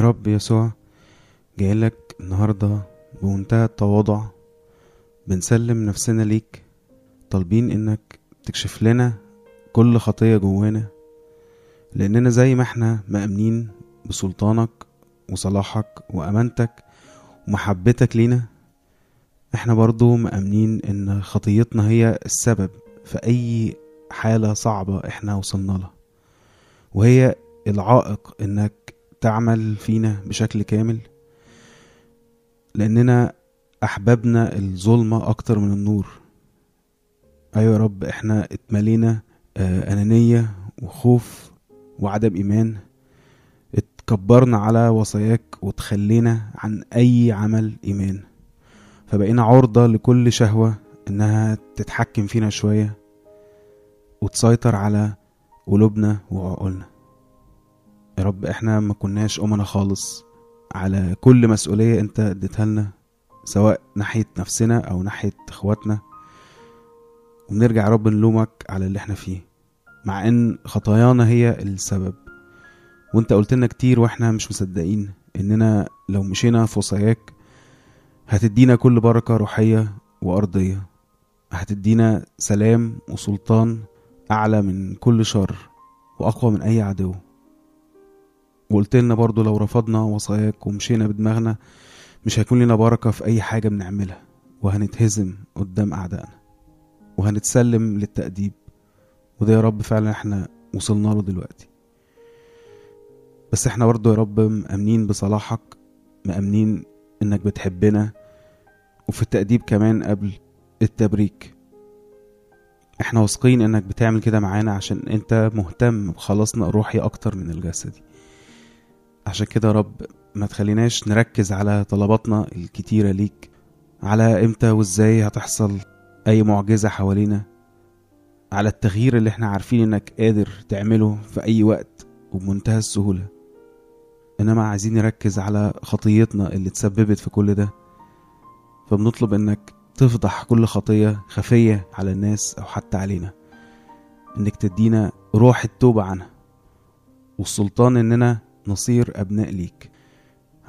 رب يسوع جايلك النهاردة بمنتهى التواضع بنسلم نفسنا ليك طالبين إنك تكشف لنا كل خطية جوانا لأننا زي ما إحنا مأمنين بسلطانك وصلاحك وأمانتك ومحبتك لينا إحنا برضو مأمنين إن خطيتنا هي السبب في أي حالة صعبة إحنا وصلنا لها وهي العائق إنك تعمل فينا بشكل كامل؟ لأننا أحببنا الظلمة أكتر من النور. أيوه يا رب إحنا اتملينا آه، أنانية وخوف وعدم إيمان. اتكبرنا على وصاياك وتخلينا عن أي عمل إيمان. فبقينا عرضة لكل شهوة إنها تتحكم فينا شوية وتسيطر على قلوبنا وعقولنا. يا رب إحنا ما كناش أمنا خالص. على كل مسؤولية انت اديتها لنا سواء ناحية نفسنا أو ناحية إخواتنا. وبنرجع يا رب نلومك على اللي إحنا فيه مع إن خطايانا هي السبب. وانت قلت لنا كتير وإحنا مش مصدقين إننا لو مشينا في وصاياك هتدينا كل بركة روحية وأرضية. هتدينا سلام وسلطان أعلى من كل شر وأقوى من أي عدو. وقلت لنا برضو لو رفضنا وصاياك ومشينا بدماغنا مش هيكون لنا بركة في أي حاجة بنعملها وهنتهزم قدام أعدائنا وهنتسلم للتأديب وده يا رب فعلا إحنا وصلنا له دلوقتي. بس إحنا برضو يا رب مأمنين بصلاحك مأمنين إنك بتحبنا وفي التأديب كمان قبل التبريك. إحنا واثقين إنك بتعمل كده معانا عشان أنت مهتم بخلاصنا الروحي أكتر من الجسدي. عشان كده يا رب ما تخليناش نركز على طلباتنا الكتيرة ليك. على إمتى وإزاي هتحصل أي معجزة حوالينا. على التغيير اللي إحنا عارفين إنك قادر تعمله في أي وقت وبمنتهى السهولة. إنما عايزين نركز على خطيتنا اللي تسببت في كل ده. فبنطلب إنك تفضح كل خطية خفية على الناس أو حتى علينا. إنك تدينا روح التوبة عنها. والسلطان إننا نصير أبناء ليك.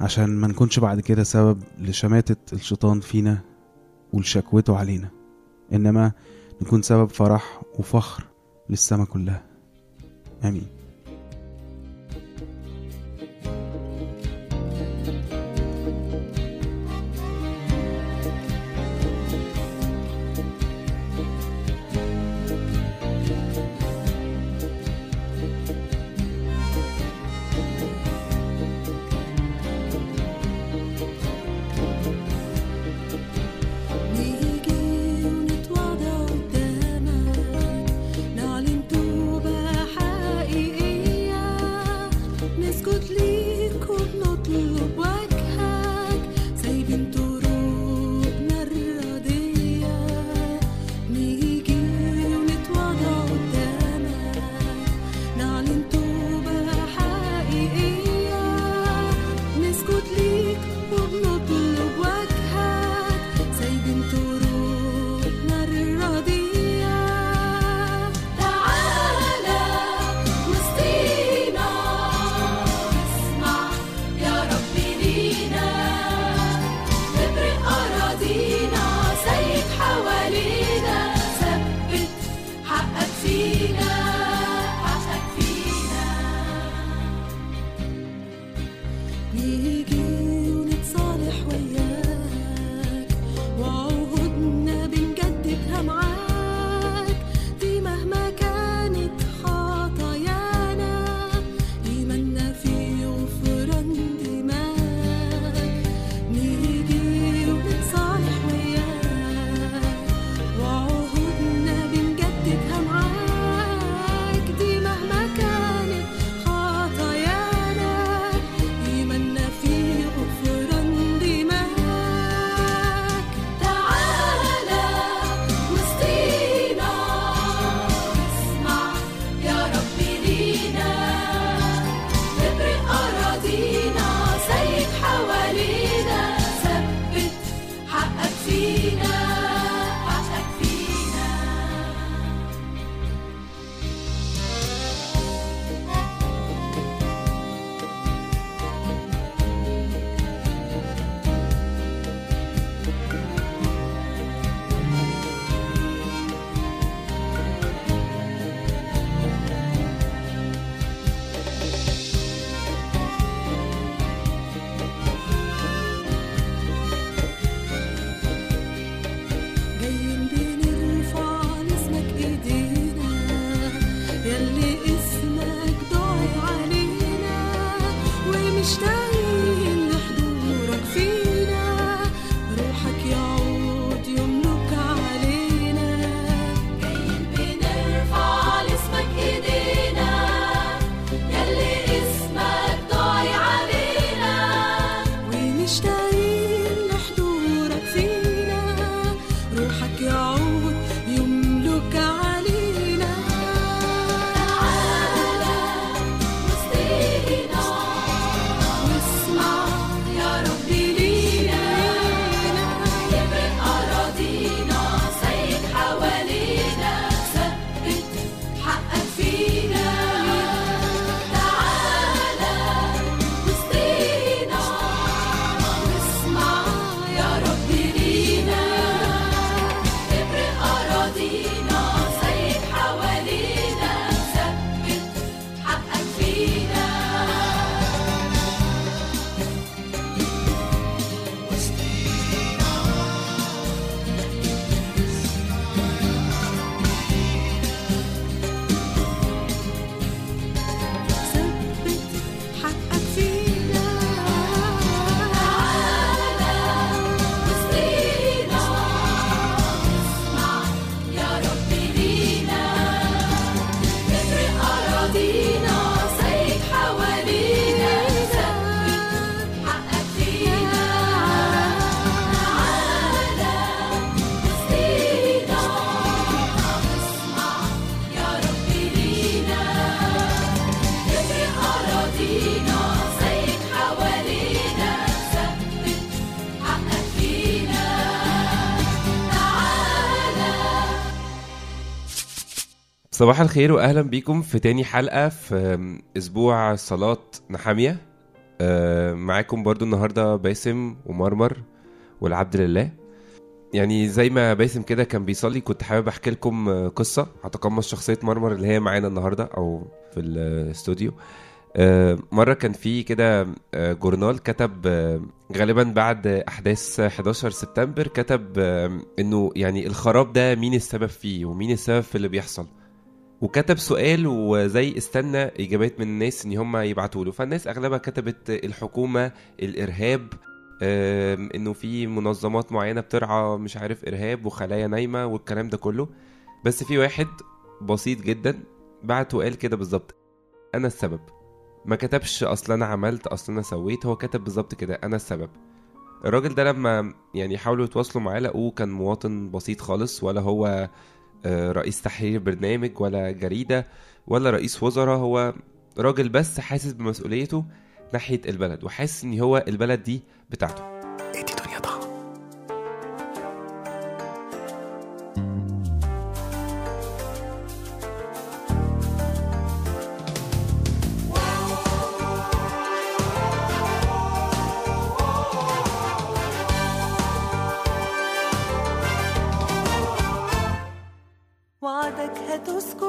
عشان ما نكونش بعد كده سبب لشماتة الشيطان فينا ولشكوته علينا. إنما نكون سبب فرح وفخر للسما كلها. آمين. روحك صباح الخير واهلا بيكم في تاني حلقة في أسبوع صلاة نحامية. آه، معاكم برضو النهارده باسم ومرمر والعبد لله. يعني زي ما باسم كده كان بيصلي كنت حابب أحكي لكم آه، قصة هتقمص شخصية مرمر اللي هي معانا النهارده أو في الاستوديو. آه، مرة كان في كده جورنال كتب غالبا بعد أحداث 11 سبتمبر كتب إنه يعني الخراب ده مين السبب فيه ومين السبب في اللي بيحصل. وكتب سؤال وزي استنى إجابات من الناس إن هم يبعتوا له. فالناس أغلبها كتبت الحكومة الإرهاب إنه في منظمات معينة بترعى مش عارف إرهاب وخلايا نايمة والكلام ده كله. بس في واحد بسيط جدا بعت وقال كده بالظبط. أنا السبب. ما كتبش أصل أنا عملت أصل أنا سويت هو كتب بالظبط كده. أنا السبب. الراجل ده لما يعني حاولوا يتواصلوا معاه لقوه كان مواطن بسيط خالص ولا هو رئيس تحرير برنامج ولا جريدة ولا رئيس وزراء هو راجل بس حاسس بمسؤوليته ناحية البلد وحاسس إن هو البلد دي بتاعته. ادي دنيا طعم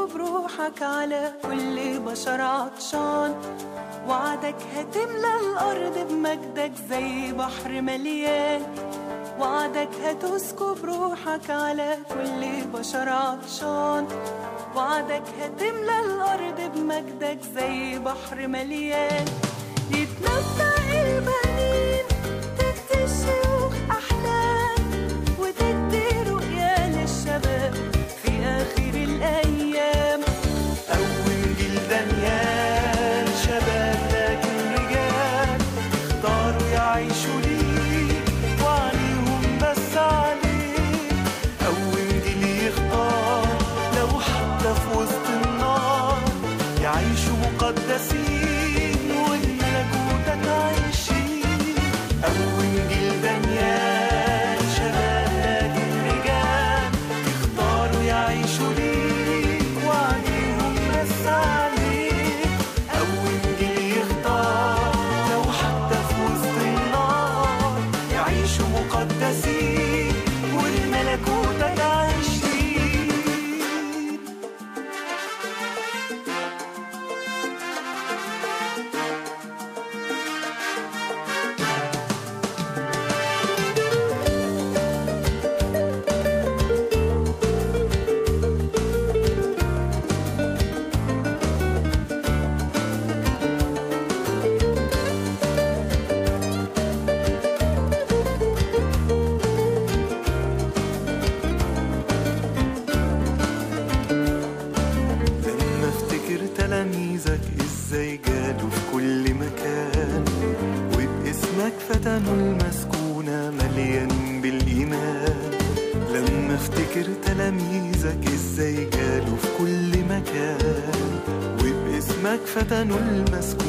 هتسكب روحك على كل بشر عطشان وعدك هتملى الأرض بمجدك زي بحر مليان. وعدك هتسكب روحك على كل بشر عطشان وعدك هتملى الأرض بمجدك زي بحر مليان. يتنبأ البنين فتنوا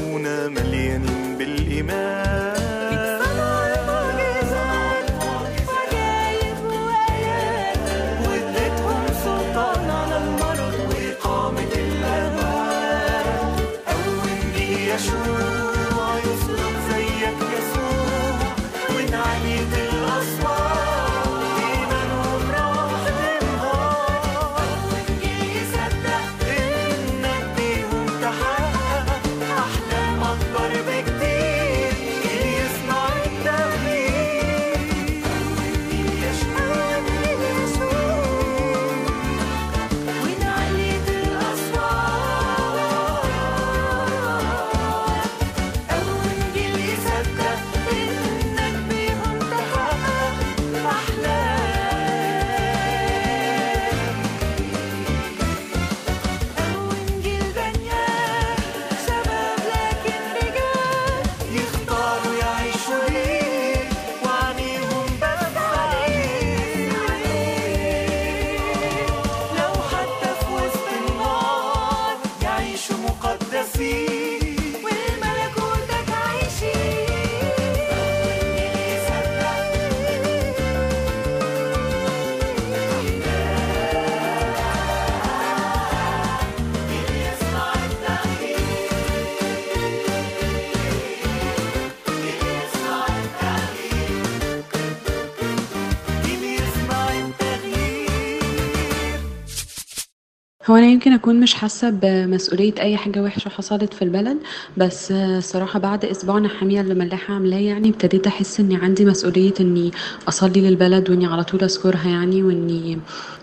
هو أنا يمكن أكون مش حاسة بمسؤولية أي حاجة وحشة حصلت في البلد بس الصراحة بعد أسبوع نحامية اللي ملاحة عاملاه يعني ابتديت أحس إني عندي مسؤولية إني أصلي للبلد وإني على طول أذكرها يعني وإني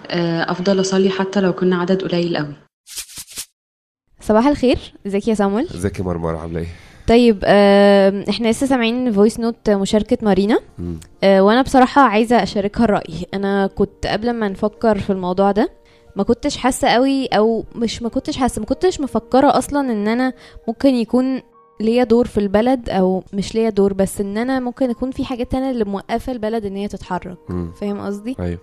آه، أفضل أصلي حتى لو كنا عدد قليل قوي صباح الخير إزيك يا صامول إزيك يا مرمر عاملة إيه؟ طيب آه، إحنا لسه سامعين فويس نوت مشاركة مارينا. آه، وأنا بصراحة عايزة أشاركها الرأي أنا كنت قبل ما نفكر في الموضوع ده ما كنتش حاسة قوي أو مش ما كنتش حاسة ما كنتش مفكرة أصلا إن أنا ممكن يكون ليا دور في البلد أو مش ليا دور بس إن أنا ممكن يكون في حاجات أنا اللي موقفة البلد إن هي تتحرك. فاهم قصدي؟ أيوه.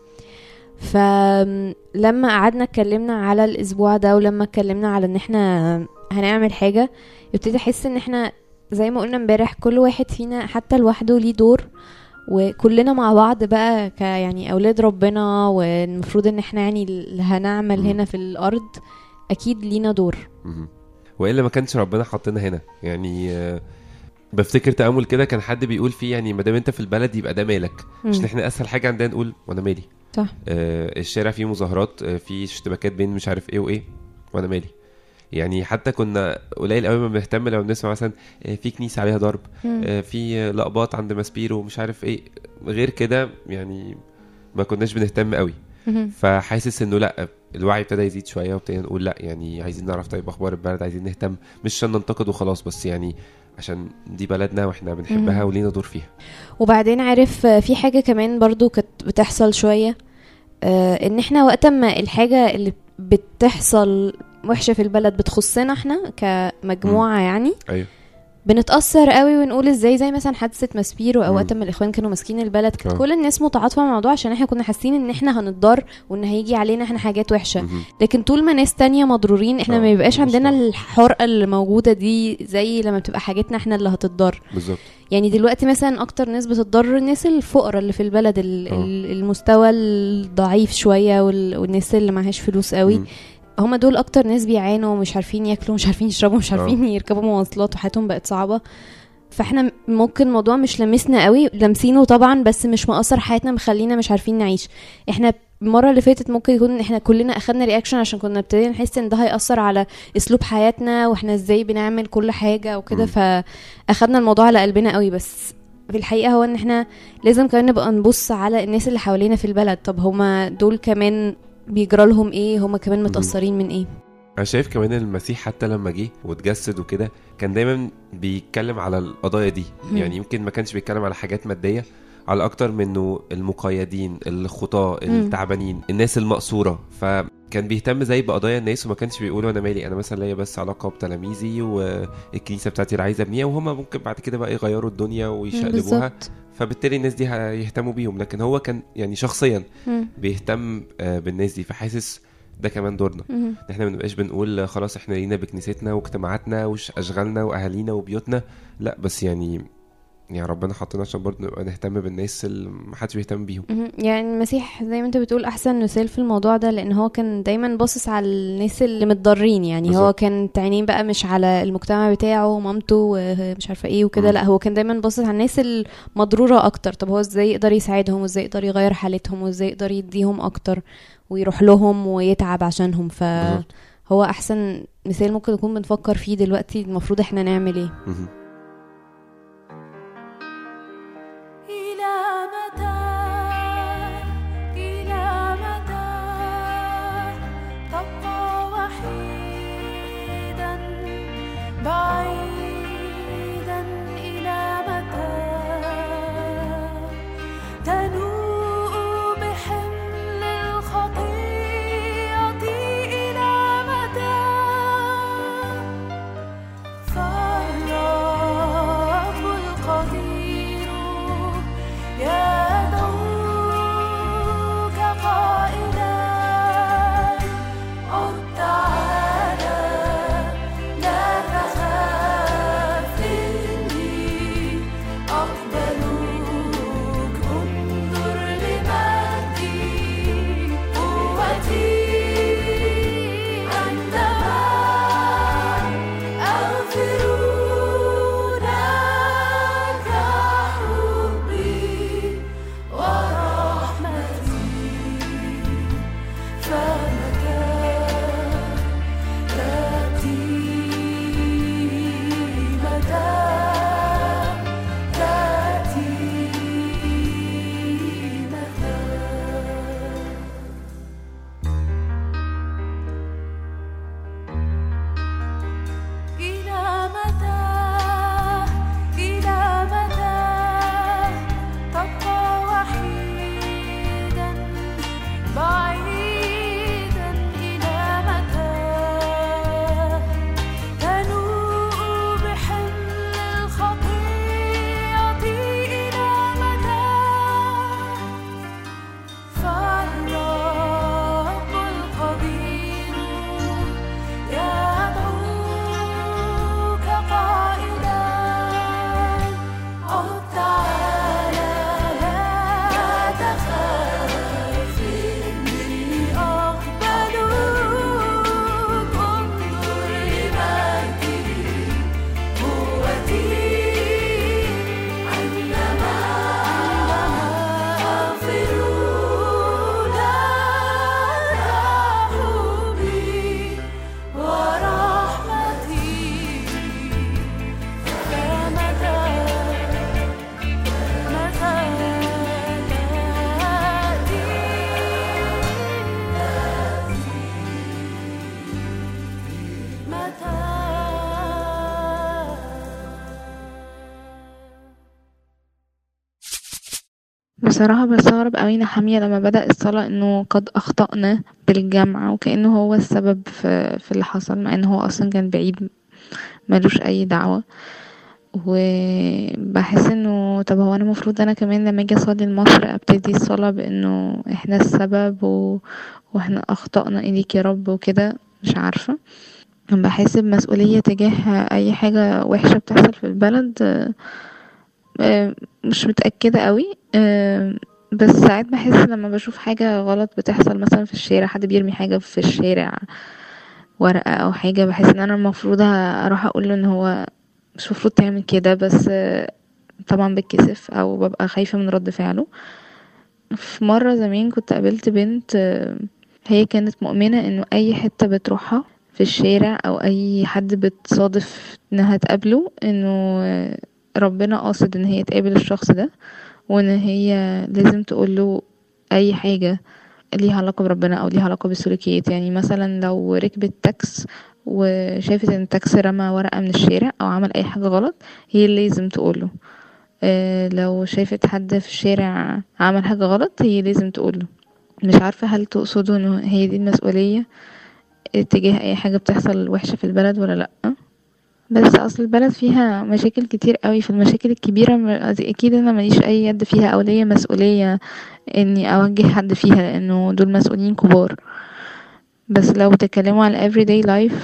فلما قعدنا اتكلمنا على الأسبوع ده ولما اتكلمنا على إن إحنا هنعمل حاجة ابتدي أحس إن إحنا زي ما قلنا امبارح كل واحد فينا حتى لوحده ليه دور وكلنا مع بعض بقى ك يعني أولاد ربنا والمفروض إن إحنا يعني اللي هنعمل. هنا في الأرض أكيد لينا دور. والا ما كانش ربنا حاطنا هنا يعني بفتكر تأمل كده كان حد بيقول فيه يعني ما دام أنت في البلد يبقى ده مالك عشان. إحنا أسهل حاجة عندنا نقول وأنا مالي صح آه الشارع فيه مظاهرات آه فيه اشتباكات بين مش عارف إيه وإيه وأنا مالي يعني حتى كنا قليل قوي ما بنهتم لو بنسمع مثلا آه، في كنيسة عليها ضرب. آه، في لقبات عند ماسبيرو ومش عارف إيه غير كده يعني ما كناش بنهتم قوي. فحاسس إنه لأ الوعي ابتدى يزيد شوية وابتدينا نقول لأ يعني عايزين نعرف طيب أخبار البلد عايزين نهتم مش عشان ننتقد وخلاص بس يعني عشان دي بلدنا وإحنا بنحبها. ولينا دور فيها وبعدين عارف آه، في حاجة كمان برضو كانت بتحصل شوية آه، إن إحنا وقت ما الحاجة اللي بتحصل وحشة في البلد بتخصنا إحنا كمجموعة يعني أيوه بنتأثر قوي ونقول إزاي زي مثلا حادثة ماسبيرو أو مم. وقت ما الإخوان كانوا ماسكين البلد كانت آه. كل الناس متعاطفة مع الموضوع عشان إحنا كنا حاسين إن إحنا هنتضر وإن هيجي علينا إحنا حاجات وحشة مهم. لكن طول ما ناس تانية مضرورين إحنا آه، ما بيبقاش عندنا. الحرقة اللي موجودة دي زي لما بتبقى حاجتنا إحنا اللي هتتضر بالظبط يعني دلوقتي مثلا أكتر ناس بتضر الناس الفقراء اللي في البلد ال-. ال- المستوى الضعيف شوية وال- والناس اللي معهاش فلوس قوي مم. هما دول أكتر ناس بيعانوا ومش عارفين ياكلوا مش عارفين يشربوا مش آه. عارفين يركبوا مواصلات وحياتهم بقت صعبة. فإحنا ممكن الموضوع مش لامسنا قوي لامسينه طبعا بس مش مأثر حياتنا مخلينا مش عارفين نعيش. إحنا المرة اللي فاتت ممكن يكون إحنا كلنا أخدنا رياكشن عشان كنا ابتدينا نحس إن ده هيأثر على أسلوب حياتنا وإحنا إزاي بنعمل كل حاجة وكده. فأخدنا الموضوع على قلبنا قوي. بس في الحقيقة هو إن إحنا لازم كمان نبقى نبص على الناس اللي حوالينا في البلد. طب هما دول كمان بيجرى لهم إيه هما كمان مم. متأثرين من إيه أنا شايف كمان المسيح حتى لما جه واتجسد وكده كان دايما بيتكلم على القضايا دي مم. يعني يمكن ما كانش بيتكلم على حاجات مادية على أكتر منه المقيدين الخطاة. التعبانين الناس المقصورة ف كان بيهتم زي بقضايا الناس وما كانش بيقول أنا مالي أنا مثلا ليا بس علاقة بتلاميذي والكنيسة بتاعتي اللي عايزة ابنيها وهم ممكن بعد كده بقى يغيروا الدنيا ويشقلبوها فبالتالي الناس دي هيهتموا بيهم لكن هو كان يعني شخصيا مم. بيهتم آه، بالناس دي فحاسس ده كمان دورنا. ان إحنا ما نبقاش بنقول خلاص إحنا لينا بكنيستنا واجتماعاتنا واشغالنا وأهالينا وبيوتنا لا بس يعني يعني ربنا حطنا عشان برضه نبقى نهتم بالناس اللي ما حدش بيهتم بيهم. يعني المسيح زي ما انت بتقول أحسن مثال في الموضوع ده لأن هو كان دايما باصص على الناس اللي متضرين يعني هو بالظبط. كان عينين بقى مش على المجتمع بتاعه ومامته ومش عارفة إيه وكده. لا هو كان دايما باصص على الناس المضرورة أكتر طب هو إزاي يقدر يساعدهم وإزاي يقدر يغير حالتهم وإزاي يقدر يديهم أكتر ويروح لهم ويتعب عشانهم بالظبط. فهو أحسن مثال ممكن نكون بنفكر فيه دلوقتي المفروض إحنا نعمل إيه بصراحة بستغرب قوي نحمية لما بدأ الصلاة إنه قد أخطأنا بالجمع وكأنه هو السبب في, في اللي حصل مع إنه هو أصلا كان بعيد ملوش أي دعوة. وبحس إنه طب هو أنا المفروض أنا كمان لما أجي أصلي لمصر أبتدي الصلاة بإنه إحنا السبب و... وإحنا أخطأنا إليك يا رب وكده؟ مش عارفة. بحس بمسؤولية تجاه أي حاجة وحشة بتحصل في البلد مش متأكدة قوي. آه، بس ساعات بحس لما بشوف حاجة غلط بتحصل مثلا في الشارع حد بيرمي حاجة في الشارع ورقة أو حاجة بحس إن أنا المفروض أروح أقول له إن هو مش المفروض تعمل كده بس آه، طبعا بتكسف أو ببقى خايفة من رد فعله. في مرة زمان كنت قابلت بنت آه، هي كانت مؤمنة إنه أي حتة بتروحها في الشارع أو أي حد بتصادف إنها تقابله آه، ربنا قاصد إن هي تقابل الشخص ده وإن هي لازم تقوله أي حاجة ليها علاقة بربنا أو ليها علاقة بالسلوكيات. يعني مثلا لو ركبت تاكس وشافت إن التاكس رمى ورقة من الشارع أو عمل أي حاجة غلط هي لازم تقوله آه، لو شافت حد في الشارع عمل حاجة غلط هي لازم تقوله مش عارفة هل تقصدوا إنه هي دي المسؤولية اتجاه أي حاجة بتحصل وحشة في البلد ولا لأ. بس أصل البلد فيها مشاكل كتير قوي في المشاكل الكبيرة م- أكيد أنا ماليش أي يد فيها أو ليا مسؤولية إني أوجه حد فيها لأنه دول مسؤولين كبار. بس لو بتتكلموا على everyday life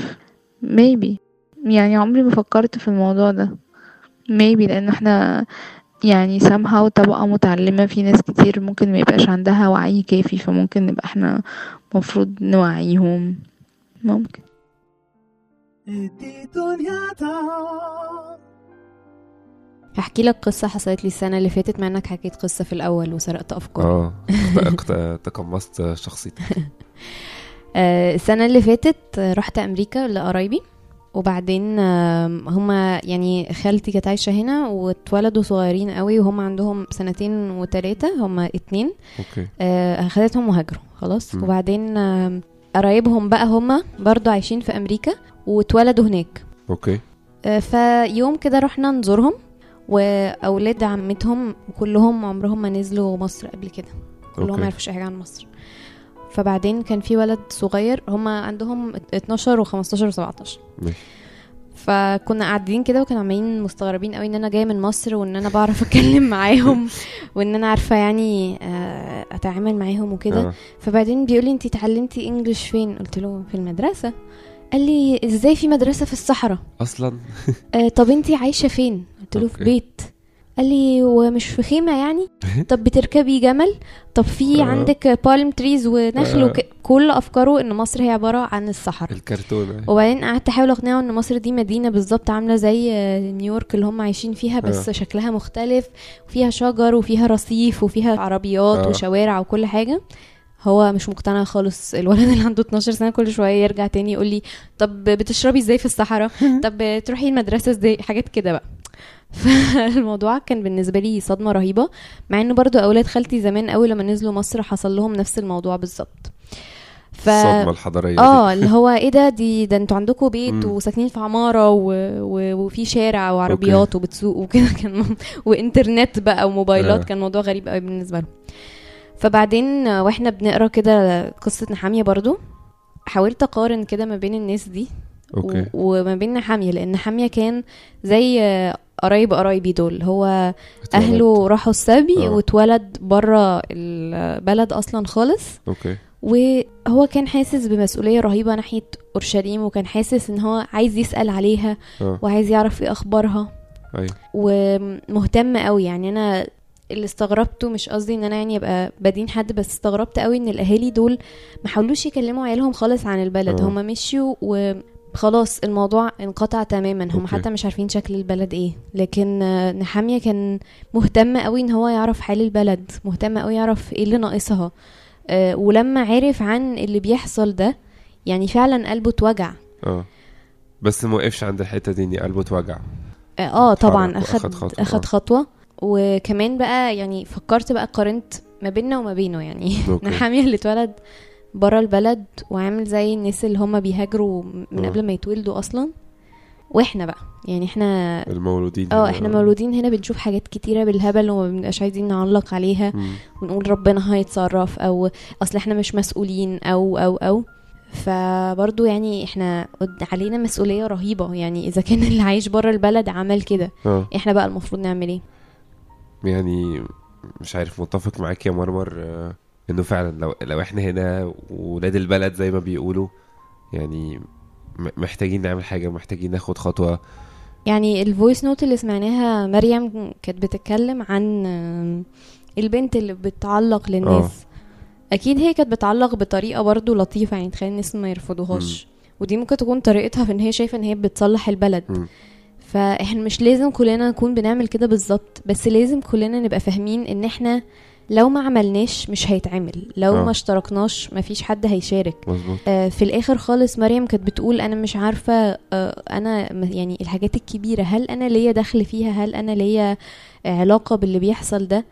maybe. يعني عمري ما فكرت في الموضوع ده. maybe لأن إحنا يعني somehow طبقة متعلمة في ناس كتير ممكن ما يبقاش عندها وعي كافي فممكن نبقى إحنا مفروض نوعيهم. ممكن. دام هحكي لك قصة حصلت لي السنة اللي فاتت مع إنك حكيت قصة في الأول وسرقت أفكار. آه تقمصت شخصيتك. آه، السنة اللي فاتت رحت أمريكا لقرايبي وبعدين هما يعني خالتي كانت عايشة هنا واتولدوا صغيرين قوي وهم عندهم سنتين وتلاتة هما اتنين. okay. آه، خدتهم وهاجروا خلاص. مم. وبعدين قرايبهم بقى هما برضو عايشين في أمريكا واتولدوا هناك. okay. آه، فيوم كده رحنا نزورهم وأولاد عمتهم كلهم عمرهم ما نزلوا مصر قبل كده. كلهم. ما يعرفوش اي حاجة عن مصر. فبعدين كان في ولد صغير هما عندهم 12 و15 و17 ماشي. فكنا قاعدين كده وكانوا عمالين مستغربين قوي إن أنا جاية من مصر وإن أنا بعرف أتكلم معاهم وإن أنا عارفة يعني آه، أتعامل معاهم وكده. آه. فبعدين بيقول لي انت اتعلمتي انجلش فين؟ قلت له في المدرسة. قال لي إزاي في مدرسة في الصحراء أصلا آه طب أنتي عايشة فين قلت له في. بيت قال لي ومش في خيمة يعني طب بتركبي جمل طب في آه. عندك بالم تريز ونخل آه. وك... كل أفكاره إن مصر هي عبارة عن الصحراء الكرتونة وبعدين قعدت أحاول أقنعه إن مصر دي مدينة بالظبط عاملة زي آه، نيويورك اللي هم عايشين فيها بس آه. شكلها مختلف وفيها شجر وفيها رصيف وفيها عربيات آه. وشوارع وكل حاجة هو مش مقتنع خالص. الولد اللي عنده 12 سنة كل شوية يرجع تاني يقول لي طب بتشربي إزاي في الصحراء؟ طب تروحي المدرسة إزاي؟ حاجات كده بقى. فالموضوع كان بالنسبة لي صدمة رهيبة مع إنه برضو أولاد خالتي زمان قوي لما نزلوا مصر حصل لهم نفس الموضوع بالظبط. ف... الصدمة الحضارية. آه اللي هو إيه ده؟ دي ده أنتوا عندكم بيت. وساكنين في عمارة و... و... وفي شارع وعربيات وبتسوق وكده. كان وإنترنت بقى وموبايلات. آه. كان موضوع غريب قوي بالنسبة لهم. فبعدين آه، وإحنا بنقرا كده قصة نحامية برضو حاولت أقارن كده ما بين الناس دي okay. و... وما بين نحامية لأن نحامية كان زي آه، قرايب قرايبي دول هو اتولد. أهله راحوا السبي آه. واتولد بره البلد أصلا خالص. okay. وهو كان حاسس بمسؤولية رهيبة ناحية أورشليم وكان حاسس إن هو عايز يسأل عليها آه. وعايز يعرف إيه أخبارها. أيوه. ومهتم قوي يعني أنا اللي استغربته مش قصدي إن أنا يعني أبقى بدين حد بس استغربت قوي إن الأهالي دول ما حاولوش يكلموا عيالهم خالص عن البلد. آه. هما مشيوا وخلاص الموضوع انقطع تماما. هم. حتى مش عارفين شكل البلد إيه. لكن نحامية كان مهتم قوي إن هو يعرف حال البلد مهتم قوي يعرف إيه اللي ناقصها. آه، ولما عرف عن اللي بيحصل ده يعني فعلا قلبه اتوجع. آه. بس ما وقفش عند الحتة دي اني قلبه اتوجع. آه آه، طبعا. أخد خطوة، أخد. خطوة. وكمان بقى يعني فكرت بقى قارنت ما بيننا وما بينه يعني أوكي. نحامي اللي اتولد بره البلد وعامل زي الناس اللي هم بيهاجروا من آه. قبل ما يتولدوا أصلا وإحنا بقى يعني إحنا المولودين آه. إحنا مولودين هنا بنشوف حاجات كتيرة بالهبل وما بنبقاش عايزين نعلق عليها مم. ونقول ربنا هيتصرف أو أصل إحنا مش مسؤولين أو أو أو فبرضو يعني إحنا علينا مسؤولية رهيبة يعني إذا كان اللي عايش بره البلد عمل كده آه إحنا بقى المفروض نعمل إيه يعني مش عارف متفق معاك يا مرمر آه، إنه فعلا لو لو إحنا هنا ولاد البلد زي ما بيقولوا يعني م- محتاجين نعمل حاجة محتاجين ناخد خطوة. يعني ال voice note اللي سمعناها مريم كانت بتتكلم عن البنت اللي بتعلق للناس. أكيد هي كانت بتعلق بطريقة برضو لطيفة يعني تخلي الناس ما يرفضوهاش. ودي ممكن تكون طريقتها في إن هي شايفة إن هي بتصلح البلد. مم. فاحنا مش لازم كلنا نكون بنعمل كده بالظبط بس لازم كلنا نبقى فاهمين إن إحنا لو ما عملناش مش هيتعمل لو آه. ما اشتركناش مفيش حد هيشارك آه، في الآخر خالص مريم كانت بتقول أنا مش عارفة آه، أنا يعني الحاجات الكبيرة هل أنا ليا دخل فيها هل أنا ليا آه، علاقة باللي بيحصل ده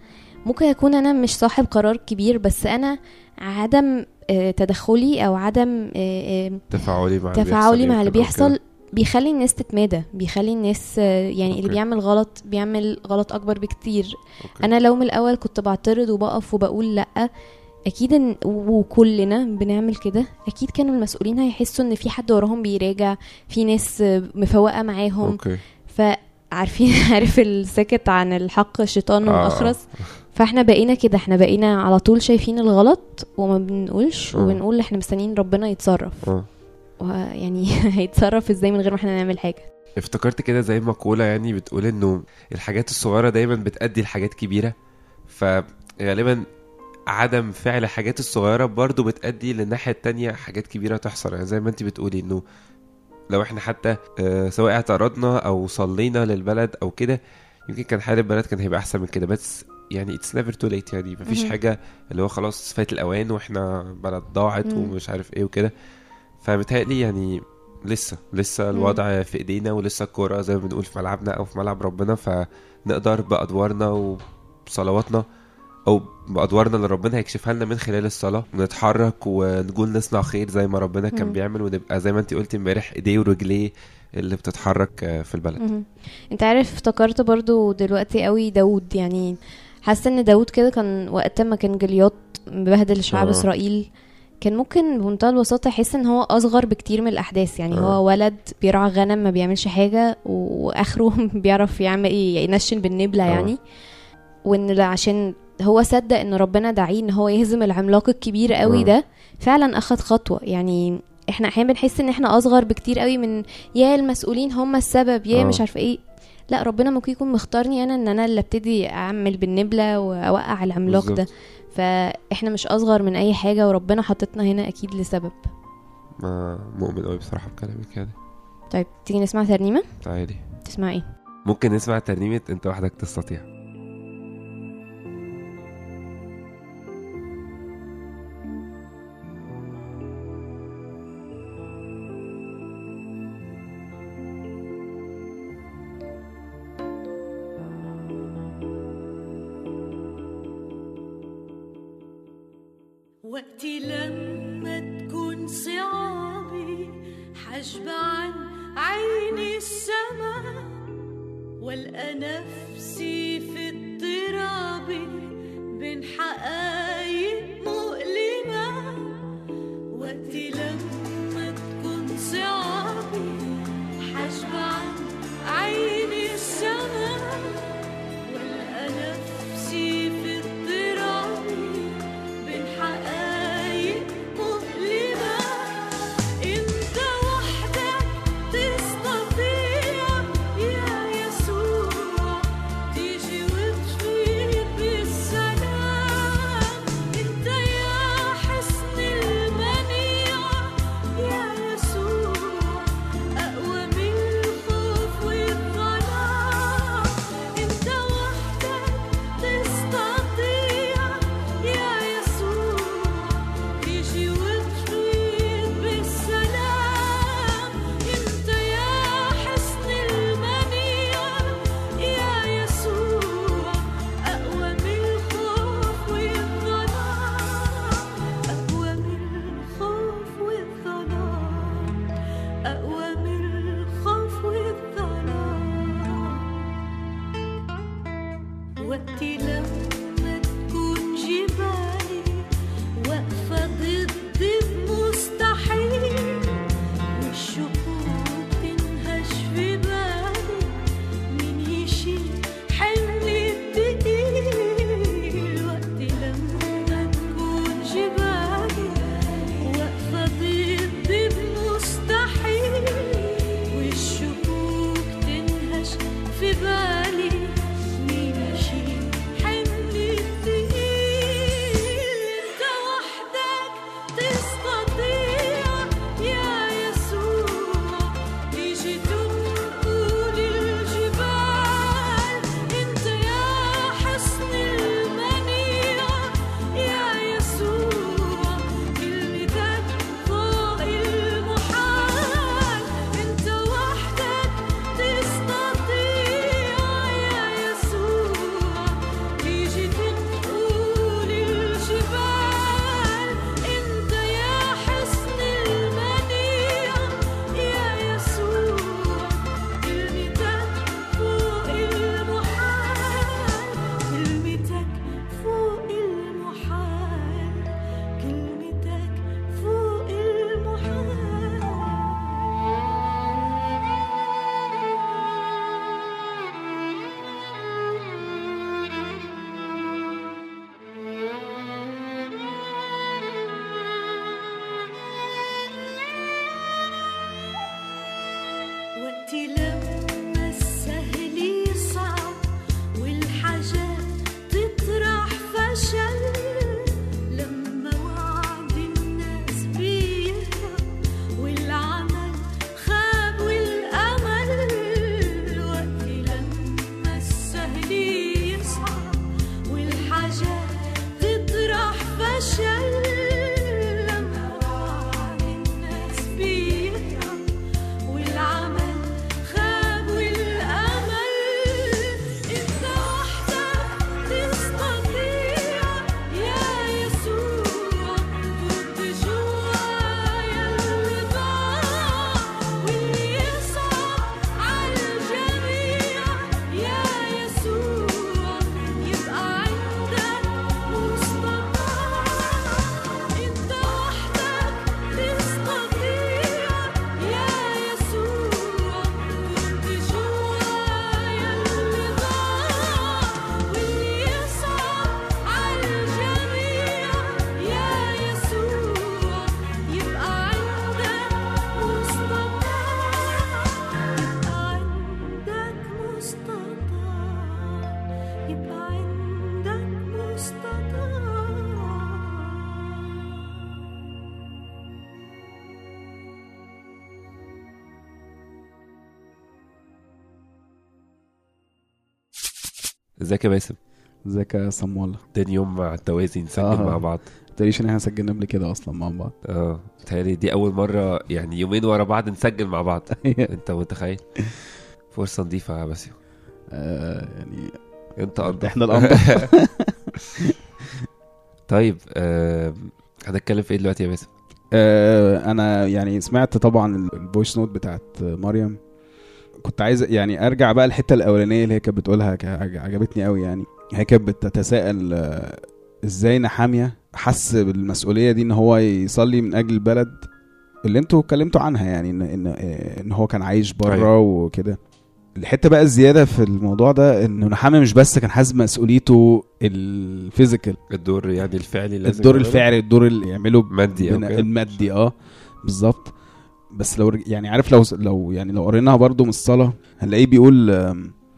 ممكن أكون أنا مش صاحب قرار كبير بس أنا عدم آه، تدخلي أو عدم آه، آه، تفاعلي مع اللي تفاعلي بيحصل مع اللي بيحصل. بيخلي الناس تتمادى بيخلي الناس آه، يعني اللي okay. بيعمل غلط بيعمل غلط أكبر بكتير okay. أنا لو من الأول كنت بعترض وبقف وبقول لأ أكيد إن وكلنا بنعمل كده أكيد كانوا المسؤولين هيحسوا إن في حد وراهم بيراجع في ناس مفوقة معاهم أوكي فعارفين عارف السكت عن الحق شيطان آه. وأخرس فإحنا بقينا كده إحنا بقينا على طول شايفين الغلط وما بنقولش آه. وبنقول إحنا مستنيين ربنا يتصرف آه يعني هيتصرف إزاي من غير ما إحنا نعمل حاجة. افتكرت كده زي مقولة يعني بتقول إنه الحاجات الصغيرة دايما بتأدي لحاجات كبيرة فغالبا عدم فعل الحاجات الصغيرة برضو بتأدي للناحية التانية حاجات كبيرة تحصل. يعني زي ما انت بتقولي إنه لو إحنا حتى آه، سواء اعترضنا أو صلينا للبلد أو كده يمكن كان حال البلد كان هيبقى أحسن من كده. بس يعني it's never too late يعني مفيش. حاجة اللي هو خلاص فات الأوان وإحنا بلد ضاعت. ومش عارف إيه وكده. فبتهيألي يعني لسه لسه الوضع في إيدينا ولسه الكورة زي ما بنقول في ملعبنا أو في ملعب ربنا فنقدر بأدوارنا وبصلواتنا أو بأدوارنا اللي ربنا هيكشفها لنا من خلال الصلاة نتحرك ونقول نصنع خير زي ما ربنا كان. بيعمل ونبقى زي ما انت قلتي امبارح إيديه ورجليه اللي بتتحرك في البلد. أنت عارف افتكرت برضو دلوقتي قوي داود يعني حاسة إن داود كده كان وقت ما كان جلياط مبهدل شعب آه. إسرائيل كان ممكن بمنتهى البساطة يحس إن هو أصغر بكتير من الأحداث يعني آه. هو ولد بيرعى غنم ما بيعملش حاجة وآخره بيعرف يعمل إيه ينشن بالنبلة آه. يعني وإن عشان هو صدق إن ربنا داعيه إن هو يهزم العملاق الكبير قوي آه. ده فعلا أخد خطوة يعني إحنا أحيانا بنحس إن إحنا أصغر بكتير قوي من يا المسؤولين هم السبب يا آه. مش عارفه إيه لا ربنا ممكن يكون مختارني أنا إن أنا اللي أبتدي أعمل بالنبلة وأوقع العملاق ده. فإحنا مش أصغر من أي حاجة وربنا حطتنا هنا أكيد لسبب. ما مؤمن قوي بصراحة بكلامك يعني. طيب تيجي نسمع ترنيمة؟ تعالي. تسمع إيه؟ ممكن نسمع ترنيمة أنت وحدك تستطيع. ازيك يا باسم؟ ازيك يا صمولة تاني يوم على التوالي نسجل آه. مع بعض. متقوليش إن إحنا سجلنا قبل كده أصلا مع بعض. آه بتهيألي دي أول مرة يعني يومين ورا بعض نسجل مع بعض. أنت متخيل؟ فرصة نضيفة يا باسم. آه، يعني أنت قضى إحنا الأنضف. طيب آه هنتكلم في إيه دلوقتي يا باسم؟ آه، أنا يعني سمعت طبعا ال voice note بتاعت مريم. كنت عايز يعني أرجع بقى الحتة الأولانية اللي هي كانت بتقولها عجبتني قوي يعني. هي كانت بتتساءل آه، إزاي نحامية؟ حس بالمسؤولية دي إن هو يصلي من أجل البلد اللي أنتوا اتكلمتوا عنها يعني إن إن آه، إن هو كان عايش بره أيوة. وكده. الحتة بقى الزيادة في الموضوع ده إنه نحامي مش بس كان حاسس مسؤوليته الفيزيكال الدور يعني الفعلي لازم الدور؟ الفعلي الدور اللي يعمله مادي المادي آه بالظبط. بس لو يعني عارف لو لو يعني لو قريناها برضو من الصلاة هنلاقيه بيقول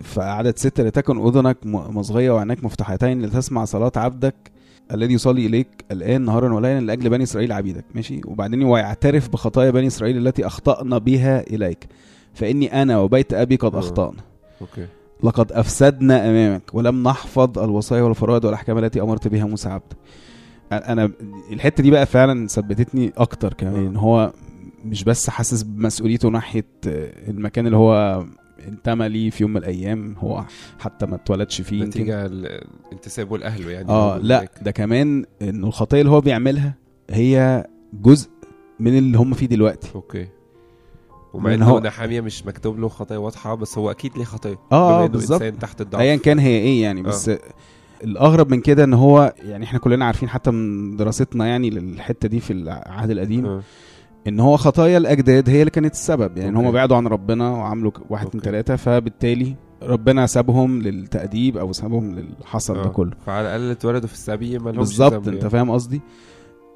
في عدد ستة لتكن أذنك مصغية وعيناك مفتوحتين لتسمع صلاة عبدك الذي يصلي إليك الآن نهارا وليلا لأجل بني إسرائيل عبيدك. ماشي؟ وبعدين ويعترف بخطايا بني إسرائيل التي أخطأنا بها إليك. فإني أنا وبيت أبي قد آه. أخطأنا. أوكي. لقد أفسدنا أمامك ولم نحفظ الوصايا والفرائض والأحكام التي أمرت بها موسى عبدك. أنا الحتة دي بقى فعلا ثبتتني أكتر كمان. إن هو مش بس حاسس بمسؤوليته ناحية المكان اللي هو انتمى ليه في يوم من الأيام هو حتى ما اتولدش فيه. نتيجة انتسابه لاهله يعني آه لا. ده كمان إنه الخطيه اللي هو بيعملها هي جزء من اللي هم فيه دلوقتي أوكي ومع إنه هو- نحاميه مش مكتوب له خطايا واضحة بس هو أكيد ليه خطايا آه بالظبط إنسان تحت الضعف ايا كان هي إيه يعني بس الأغرب من كده إن هو يعني إحنا كلنا عارفين حتى من دراستنا يعني للحتة دي في العهد القديم آه. إن هو خطايا الأجداد هي اللي كانت السبب يعني. هم بعدوا عن ربنا وعملوا واحد اتنين. تلاتة فبالتالي ربنا سابهم للتأديب أو سابهم للي حصل آه. ده كله فعلى الأقل اتولدوا في السبي ما بالظبط ذنب أنت يعني. فاهم قصدي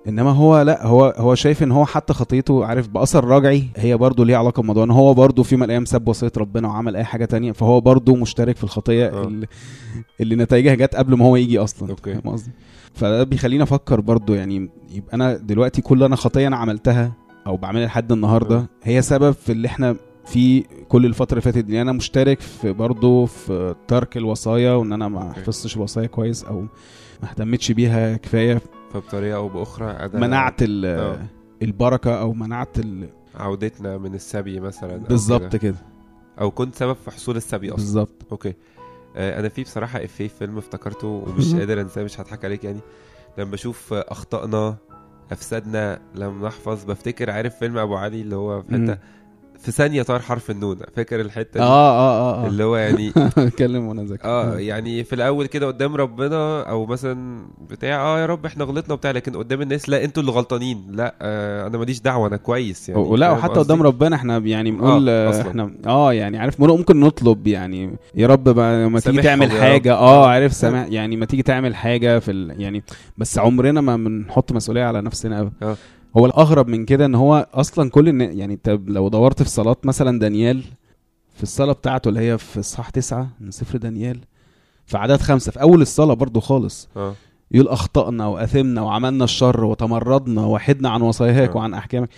إنما هو لا هو هو شايف إن هو حتى خطيته عارف بأثر رجعي هي برضه ليها علاقة بموضوع إن هو برضه في يوم من الأيام ساب وصية ربنا وعمل أي حاجة تانية فهو برضه مشترك في الخطية آه. اللي, اللي نتائجها جت قبل ما هو يجي أصلا okay. فاهم قصدي فده بيخليني أفكر برضه يعني يبقى أنا دلوقتي كل أنا خطيه أنا عملتها أو بعملها لحد النهارده. هي سبب في اللي إحنا في كل الفترة اللي فاتت دي أنا مشترك في برضه في ترك الوصايا وإن أنا ما. حفظتش الوصايا كويس أو ما اهتمتش بيها كفاية فبطريقة أو بأخرى منعت آه. البركة أو منعت. عودتنا من السبي مثلا بالظبط كده. أو كنت سبب في حصول السبي أصلا بالظبط okay آه أنا في بصراحة إفيه في فيلم افتكرته ومش. قادر أنساه مش هضحك عليك يعني لما بشوف آه، اخطائنا افسدنا لم نحفظ بفتكر عارف فيلم أبو علي اللي هو في. حتة في ثانية طار حرف النون فاكر الحتة دي آه آه آه اللي هو يعني اتكلم وأنا ذاكر آه يعني في الأول كده قدام ربنا أو مثلا بتاع آه يا رب إحنا غلطنا وبتاع لكن قدام الناس لا أنتوا اللي غلطانين لا آه أنا ماليش دعوة أنا كويس يعني ولا وحتى؟ قدام ربنا إحنا يعني بنقول آه، آه أصلاً. إحنا آه يعني عارف ممكن نطلب يعني يا رب ما, تيجي تعمل حاجة رب. آه عارف سامح يعني ما تيجي تعمل حاجة في ال... يعني بس عمرنا ما بنحط مسؤولية على نفسنا آه. هو الأغرب من كده إن هو أصلا كل الن... يعني أنت لو دورت في صلاه مثلا دانيال في الصلاه بتاعته اللي هي في اصحاح تسعة من سفر دانيال في عدد خمسة في أول الصلاه برضو خالص. آه. يقول أخطأنا وأثمنا وعملنا الشر وتمردنا وحدنا عن وصاياك آه. وعن أحكامك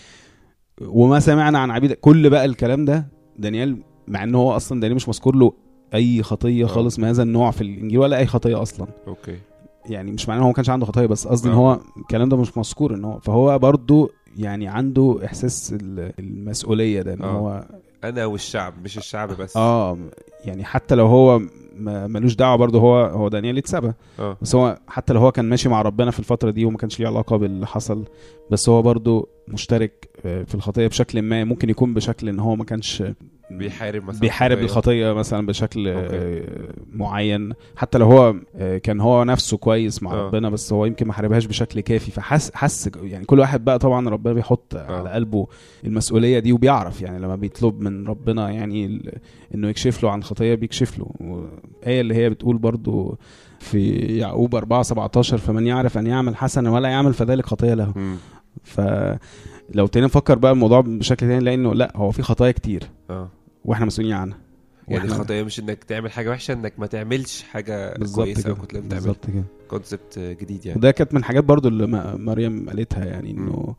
وما سمعنا عن عبيدك. كل بقى الكلام ده دانيال مع إن هو أصلا دانيال مش مذكور له أي خطية آه. خالص من هذا النوع في الإنجيل ولا أي خطية أصلا. أوكي. يعني مش معناه ان هو ما كانش عنده خطايا بس قصدي إن آه. هو الكلام ده مش مذكور إن هو فهو برضو يعني عنده إحساس ال- المسؤولية ده إن آه. هو أنا والشعب مش الشعب بس آه يعني حتى لو هو ما- ملوش دعوة برضه هو هو دانيال اتسبى آه بس هو حتى لو هو كان ماشي مع ربنا في الفترة دي وما كانش ليه علاقة باللي حصل بس هو برضه مشترك آه، في الخطية بشكل ما ممكن يكون بشكل إن هو ما كانش بيحارب مثلا بيحارب. الخطية مثلا بشكل okay. آه، معين حتى لو هو آه، كان هو نفسه كويس مع آه. ربنا بس هو يمكن ما حاربهاش بشكل كافي فحس حس يعني كل واحد بقى طبعا ربنا بيحط على قلبه المسؤولية دي وبيعرف يعني لما بيطلب من ربنا يعني إنه يكشف له عن خطية بيكشف له إيه اللي هي بتقول برضو في يعقوب 4 17 فمن يعرف أن يعمل حسنا ولا يعمل فذلك خطية له مم. فلو تاني نفكر بقى الموضوع بشكل تاني نلاقي انه لأ هو في خطايا كتير. آه. وإحنا مسؤولين عنها. يعني الخطيه مش إنك تعمل حاجة وحشة إنك ما تعملش حاجة كويسة كنت لازم تعملها بالظبط كده. كونسبت جديد يعني. وده كانت من الحاجات برضو اللي مريم قالتها يعني إنه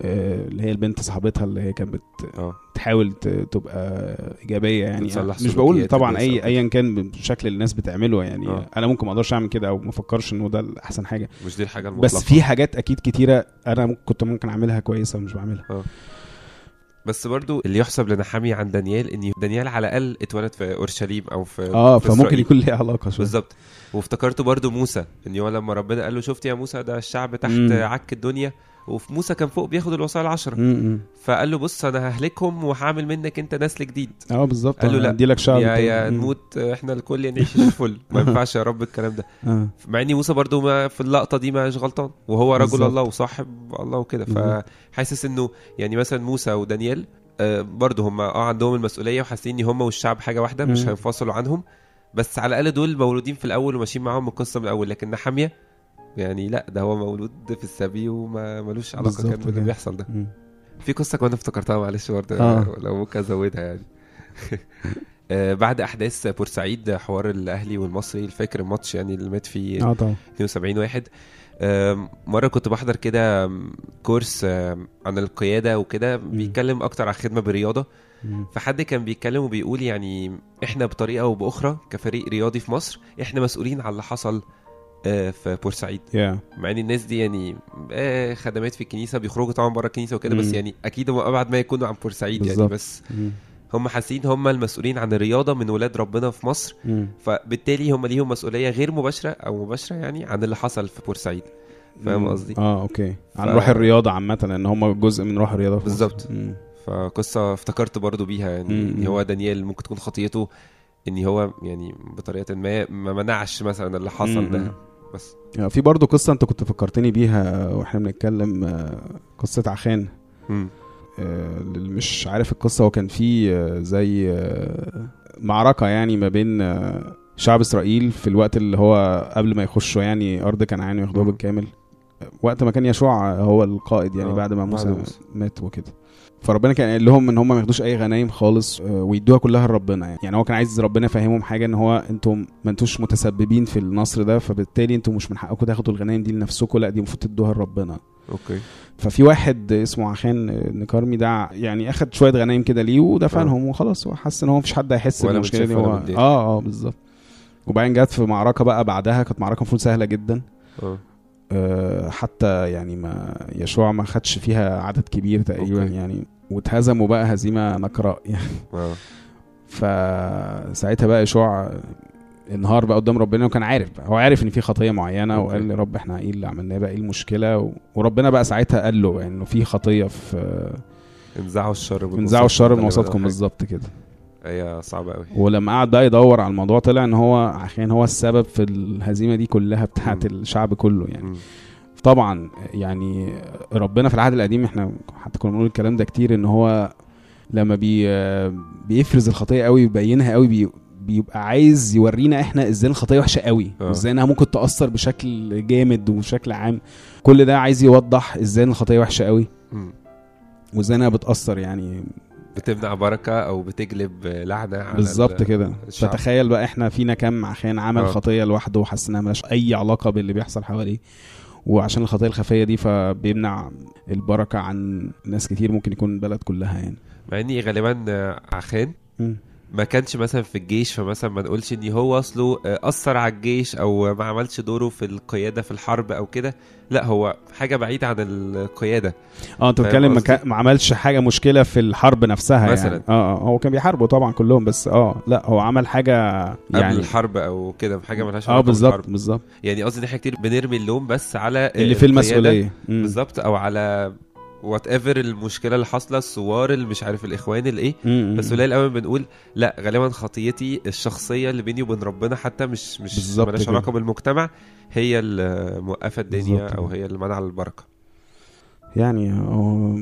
اللي هي البنت صاحبتها اللي هي كانت بت- آه. بتحاول تبقى إيجابية يعني. بتصلح مش بقول طبعا اي ايا كان بالشكل اللي الناس بتعمله يعني. آه. أنا ممكن ما أقدرش أعمل كده أو ما أفكرش إنه ده احسن حاجة. مش دي الحاجة المطلقة. بس في حاجات أكيد كتيرة أنا ممكن- كنت ممكن أعملها كويسه ومش بعملها. بس برضو اللي يحسب لنحامي عن دانيال إن دانيال على الأقل اتولد في أورشليم أو في آه في فممكن إسرائيل. يكون ليه علاقة شوية. بالظبط. وافتكرته برضو موسى إن هو لما ربنا قال له شفت يا موسى ده الشعب تحت مم. عك الدنيا. وفي موسى كان فوق بياخد الوصايا العشرة. فقال له بص أنا ههلكهم وهعمل منك انت نسل جديد آه بالظبط قال له لا لك شعب يا. يا. نموت إحنا الكل نعيش الفل ما ينفعش يا رب الكلام ده آه مع إن موسى برضو ما في اللقطة دي مش غلطان وهو رجل بالظبط. الله وصاحب الله وكده. فحاسس إنه يعني مثلا موسى ودانيال آه، برضو هم آه عندهم المسؤولية وحاسين إن هم والشعب حاجة واحدة مش. هينفصلوا عنهم بس على الأقل دول مولودين في الأول وماشيين معاهم القصة من الأول لكن نحاميه يعني لا ده هو مولود في السبي وما ملوش علاقة كان باللي. بيحصل ده م. في قصة كمان افتكرتها معلش برضه آه. لو ممكن أزودها يعني آه، بعد أحداث بورسعيد حوار الأهلي والمصري الفاكر الماتش يعني اللي مات فيه آه طبعا 72 واحد مرة كنت بحضر كده كورس عن القيادة وكده بيتكلم أكتر عن خدمة بالرياضة م. فحد كان بيتكلم وبيقول يعني إحنا بطريقة أو بأخرى كفريق رياضي في مصر إحنا مسؤولين عن اللي حصل آه، في بورسعيد يا مع إن الناس دي يعني آه، خدمات في الكنيسة بيخرجوا طبعا بره الكنيسة وكده بس مم. يعني أكيد هم أبعد ما يكونوا عن بورسعيد يعني بالظبط. بس م. هم حاسين هم المسؤولين عن الرياضة من ولاد ربنا في مصر م. فبالتالي هم ليهم مسؤولية غير مباشرة أو مباشرة يعني عن اللي حصل في بورسعيد فاهم. قصدي؟ آه أوكي عن ف- روح الرياضة عامة لأن هم جزء من روح الرياضة. بالظبط. فقصة افتكرت برضو بيها يعني. إن هو دانيال ممكن تكون خطيته إن هو يعني بطريقة ما ما منعش مثلا اللي حصل. ده بس آه، في برضه قصة انت كنت فكرتني بيها وإحنا بنتكلم آه، قصة عخان مم. آه، اللي مش عارف القصة هو كان في آه، زي آه، معركة يعني ما بين آه، شعب إسرائيل في الوقت اللي هو قبل ما يخشوا يعني أرض كنعان وياخدوها. بالكامل وقت ما كان يشوع هو القائد يعني آه، بعد ما موسى. مات وكده فربنا كان قال لهم إن هم ما ياخدوش أي غنايم خالص آه، ويدوها كلها لربنا يعني. يعني هو كان عايز ربنا يفهمهم حاجة إن هو أنتم ما أنتوش متسببين في النصر ده فبالتالي أنتم مش من حقكم تاخدوا الغنايم دي لنفسكم لأ دي المفروض تدوها لربنا. أوكي. ففي واحد اسمه عخان نكارمي ده يعني أخد شوية غنايم كده ليه ودفنهم وخلاص هو حس إن هو مفيش حد هيحس بالمشكلة دي هو. آه آه بالظبط. وبعدين جت في معركة بقى بعدها كانت معركة المفروض سهلة جدا. آه. آه، حتى يعني ما يشوع ما خدش فيها عدد كبير تقريبا okay. يعني. واتهزموا بقى هزيمة نكراء يعني آه فساعتها بقى يشوع انهار بقى قدام ربنا وكان عارف بقى هو عارف ان في خطية معينة okay. وقال يا رب إحنا إيه اللي عملناه بقى إيه المشكلة و... وربنا بقى ساعتها قال له انه في خطية في انزعوا الشر من انزعوا الشر من وسطكم بالظبط كده. هي صعبة قوي ولما قعد بقى يدور على الموضوع طلع ان هو عشان هو السبب في الهزيمة دي كلها بتاعت. الشعب كله يعني مم. طبعا يعني ربنا في العهد القديم إحنا حتى كنا بنقول الكلام ده كتير إن هو لما بي بيفرز الخطيه قوي ويبينها قوي بي بيبقى عايز يورينا إحنا إزاي الخطيه وحشة قوي آه. وازاي إنها ممكن تأثر بشكل جامد وبشكل عام كل ده عايز يوضح إزاي الخطيه وحشة قوي. وإزاي إنها بتأثر يعني بتمنع بركة أو بتجلب لعنه على بالظبط ال- كده. فتخيل بقى إحنا فينا كام عشان عمل آه. خطيه لوحده وحس انها ملهاش أي علاقة باللي بيحصل حواليه وعشان الخطيه الخفية دي فبيمنع البركة عن ناس كتير ممكن يكون البلد كلها يعني مع إني غالبا آه، عخان مم. ما كانش مثلا في الجيش فمثلا ما نقولش إن هو أصله آه، أثر على الجيش أو ما عملش دوره في القيادة في الحرب أو كده. لا هو حاجة بعيدة عن القيادة. آه أنت بتتكلم ما؟ كان- ما عملش حاجة مشكلة في الحرب نفسها مثلاً. يعني آه آه هو كان بيحاربوا طبعا كلهم بس آه لا هو عمل حاجة قبل يعني الحرب أو كده حاجة ملهاش آه علاقة بالظبط بالحرب. بالظبط يعني قصدي إن إحنا كتير بنرمي اللوم بس على آه، اللي في القيادة. المسؤولية. بالظبط أو على whatever المشكلة اللي حاصلة الثوار اللي مش عارف الإخوان الايه. بس قليل قوي بنقول لا غالبا خطيتي الشخصية اللي بيني وبين ربنا حتى مش مش مالهاش. علاقة بالمجتمع هي اللي موقفة الدنيا أو. هي اللي منع البركه يعني هو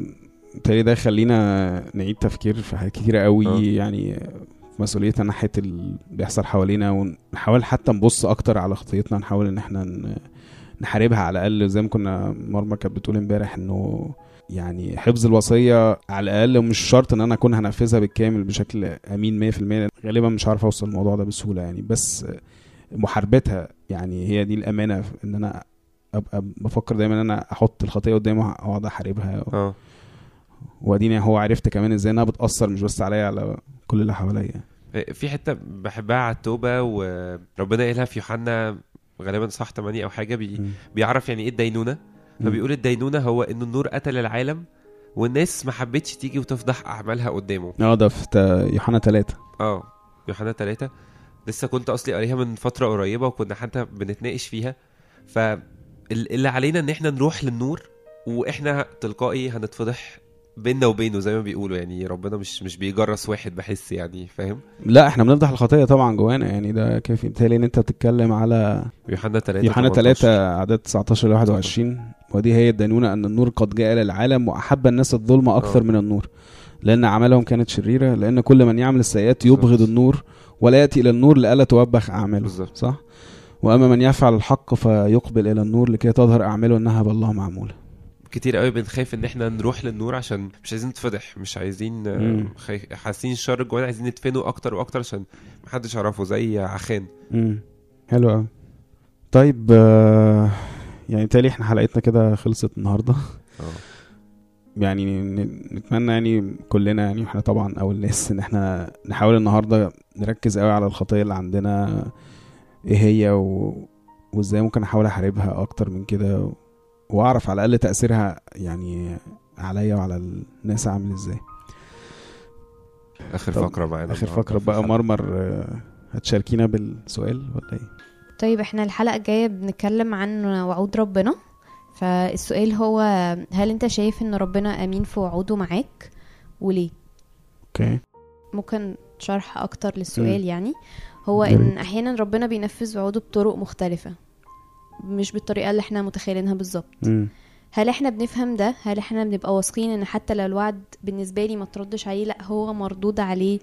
بالتالي ده يخلينا نعيد تفكير في حاجات كتيرة قوي آه. يعني مسؤوليتنا ناحية اللي بيحصل حوالينا ونحاول حتى نبص أكتر على خطيتنا نحاول إن إحنا نحاربها على الأقل زي ما كنا مرمى كانت بتقول امبارح إنه يعني حفظ الوصية على الأقل مش شرط إن أنا أكون هنفذها بالكامل بشكل أمين 100% غالبا مش عارف أوصل الموضوع ده بسهولة يعني بس محاربتها يعني هي دي الأمانة إن أنا أبقى بفكر دايما إن أنا أحط الخطية قدامي وأقعد أحاربها آه وأديني هو عرفت كمان إزاي إنها بتأثر مش بس عليا على كل اللي حواليا في حتة بحبها على التوبة وربنا قالها في يوحنا غالبا صح 8 أو حاجة بي. بيعرف يعني إيه الدينونة. فبيقول الدينونة هو إن النور قتل العالم والناس ما حبتش تيجي وتفضح أعمالها قدامه. آه ده في يوحنا ثلاثة آه يوحنا ثلاثة لسه كنت أصلي قاريها من فترة قريبة وكنا حتى بنتناقش فيها. فاللي علينا إن إحنا نروح للنور وإحنا تلقائي هنتفضح بيننا وبينه زي ما بيقولوا. يعني ربنا مش مش بيجرس واحد بحس يعني فاهم؟ لا إحنا بنفضح الخطيه طبعا جوانا. يعني ده كافي. بالتالي إن أنت بتتكلم على يوحنا 3 يوحنا 3 عدد 19 ل 21 ودي هي الدينونه أن النور قد جاء إلى العالم وأحب الناس الظلم أكثر آه. من النور لأن أعمالهم كانت شريرة لأن كل من يعمل السيئات يبغض. النور ولا يأتي إلى النور لئلا توبخ بالظبط. صح وأما من يفعل الحق فيقبل إلى النور لكي تظهر أعماله إنها بالله معمولة كتير قوي بنخاف إن إحنا نروح للنور عشان مش عايزين نتفضح مش عايزين آه، حاسين الشر جوانا عايزين ندفنه أكتر وأكتر عشان محدش يعرفه زي عخان امم حلو قوي طيب آه، يعني تالي إحنا حلقتنا كده خلصت النهارده. آه. يعني نتمنى يعني كلنا يعني إحنا طبعا اول ناس إن إحنا نحاول النهارده نركز قوي على الخطية اللي عندنا. إيه هي و... وإزاي ممكن أحاول أحاربها أكتر من كده. وأعرف على الأقل تأثيرها يعني عليا وعلى الناس عامل إزاي. آخر فقرة معانا آخر فقرة بقى. مرمر آه، هتشاركينا بالسؤال ولا إيه؟ طيب إحنا الحلقة الجاية بنتكلم عن وعود ربنا. فالسؤال هو هل انت شايف ان ربنا امين في وعوده معاك وليه؟ أوكي. ممكن شرح أكتر للسؤال مم. يعني. هو يا ان. أحيانا ربنا بينفذ وعوده بطرق مختلفة مش بالطريقة اللي إحنا متخيلينها بالظبط. هل إحنا بنفهم ده؟ هل إحنا بنبقى واثقين ان حتى لو الوعد بالنسبة لي ما تردش عليه لأ هو مردود عليه؟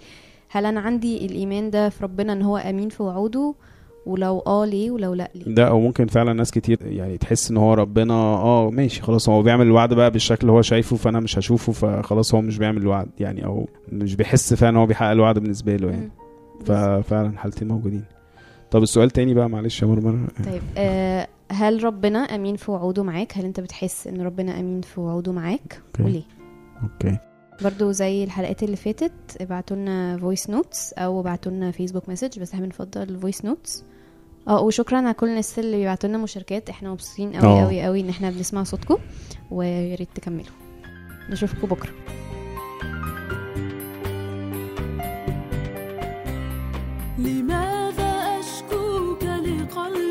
هل أنا عندي الإيمان ده في ربنا إن هو أمين في وعوده؟ ولو آه ليه ولو لأ ليه. ده أو ممكن فعلا ناس كتير يعني تحس إن هو ربنا آه ماشي خلاص هو بيعمل الوعد بقى بالشكل اللي هو شايفه فأنا مش هشوفه فخلاص هو مش بيعمل الوعد يعني أو مش بيحس فعلا إن هو بيحقق الوعد بالنسبة له يعني. ففعلا حالتين موجودين. طب السؤال تاني بقى معلش يا مرمر. طيب آه هل ربنا أمين في وعوده معاك؟ هل أنت بتحس إن ربنا أمين في وعوده معاك. وليه okay. برضو زي الحلقات اللي فاتت ابعتوا لنا voice notes أو ابعتوا لنا Facebook message بس إحنا بنفضل ال voice notes آه وشكرا على كل الناس اللي بيبعتوا لنا مشاركات. إحنا مبسوطين قوي آه. قوي قوي إن إحنا بنسمع صوتكم ويا ريت تكملوا. نشوفكم بكرة. لماذا أشكوك لقلبي؟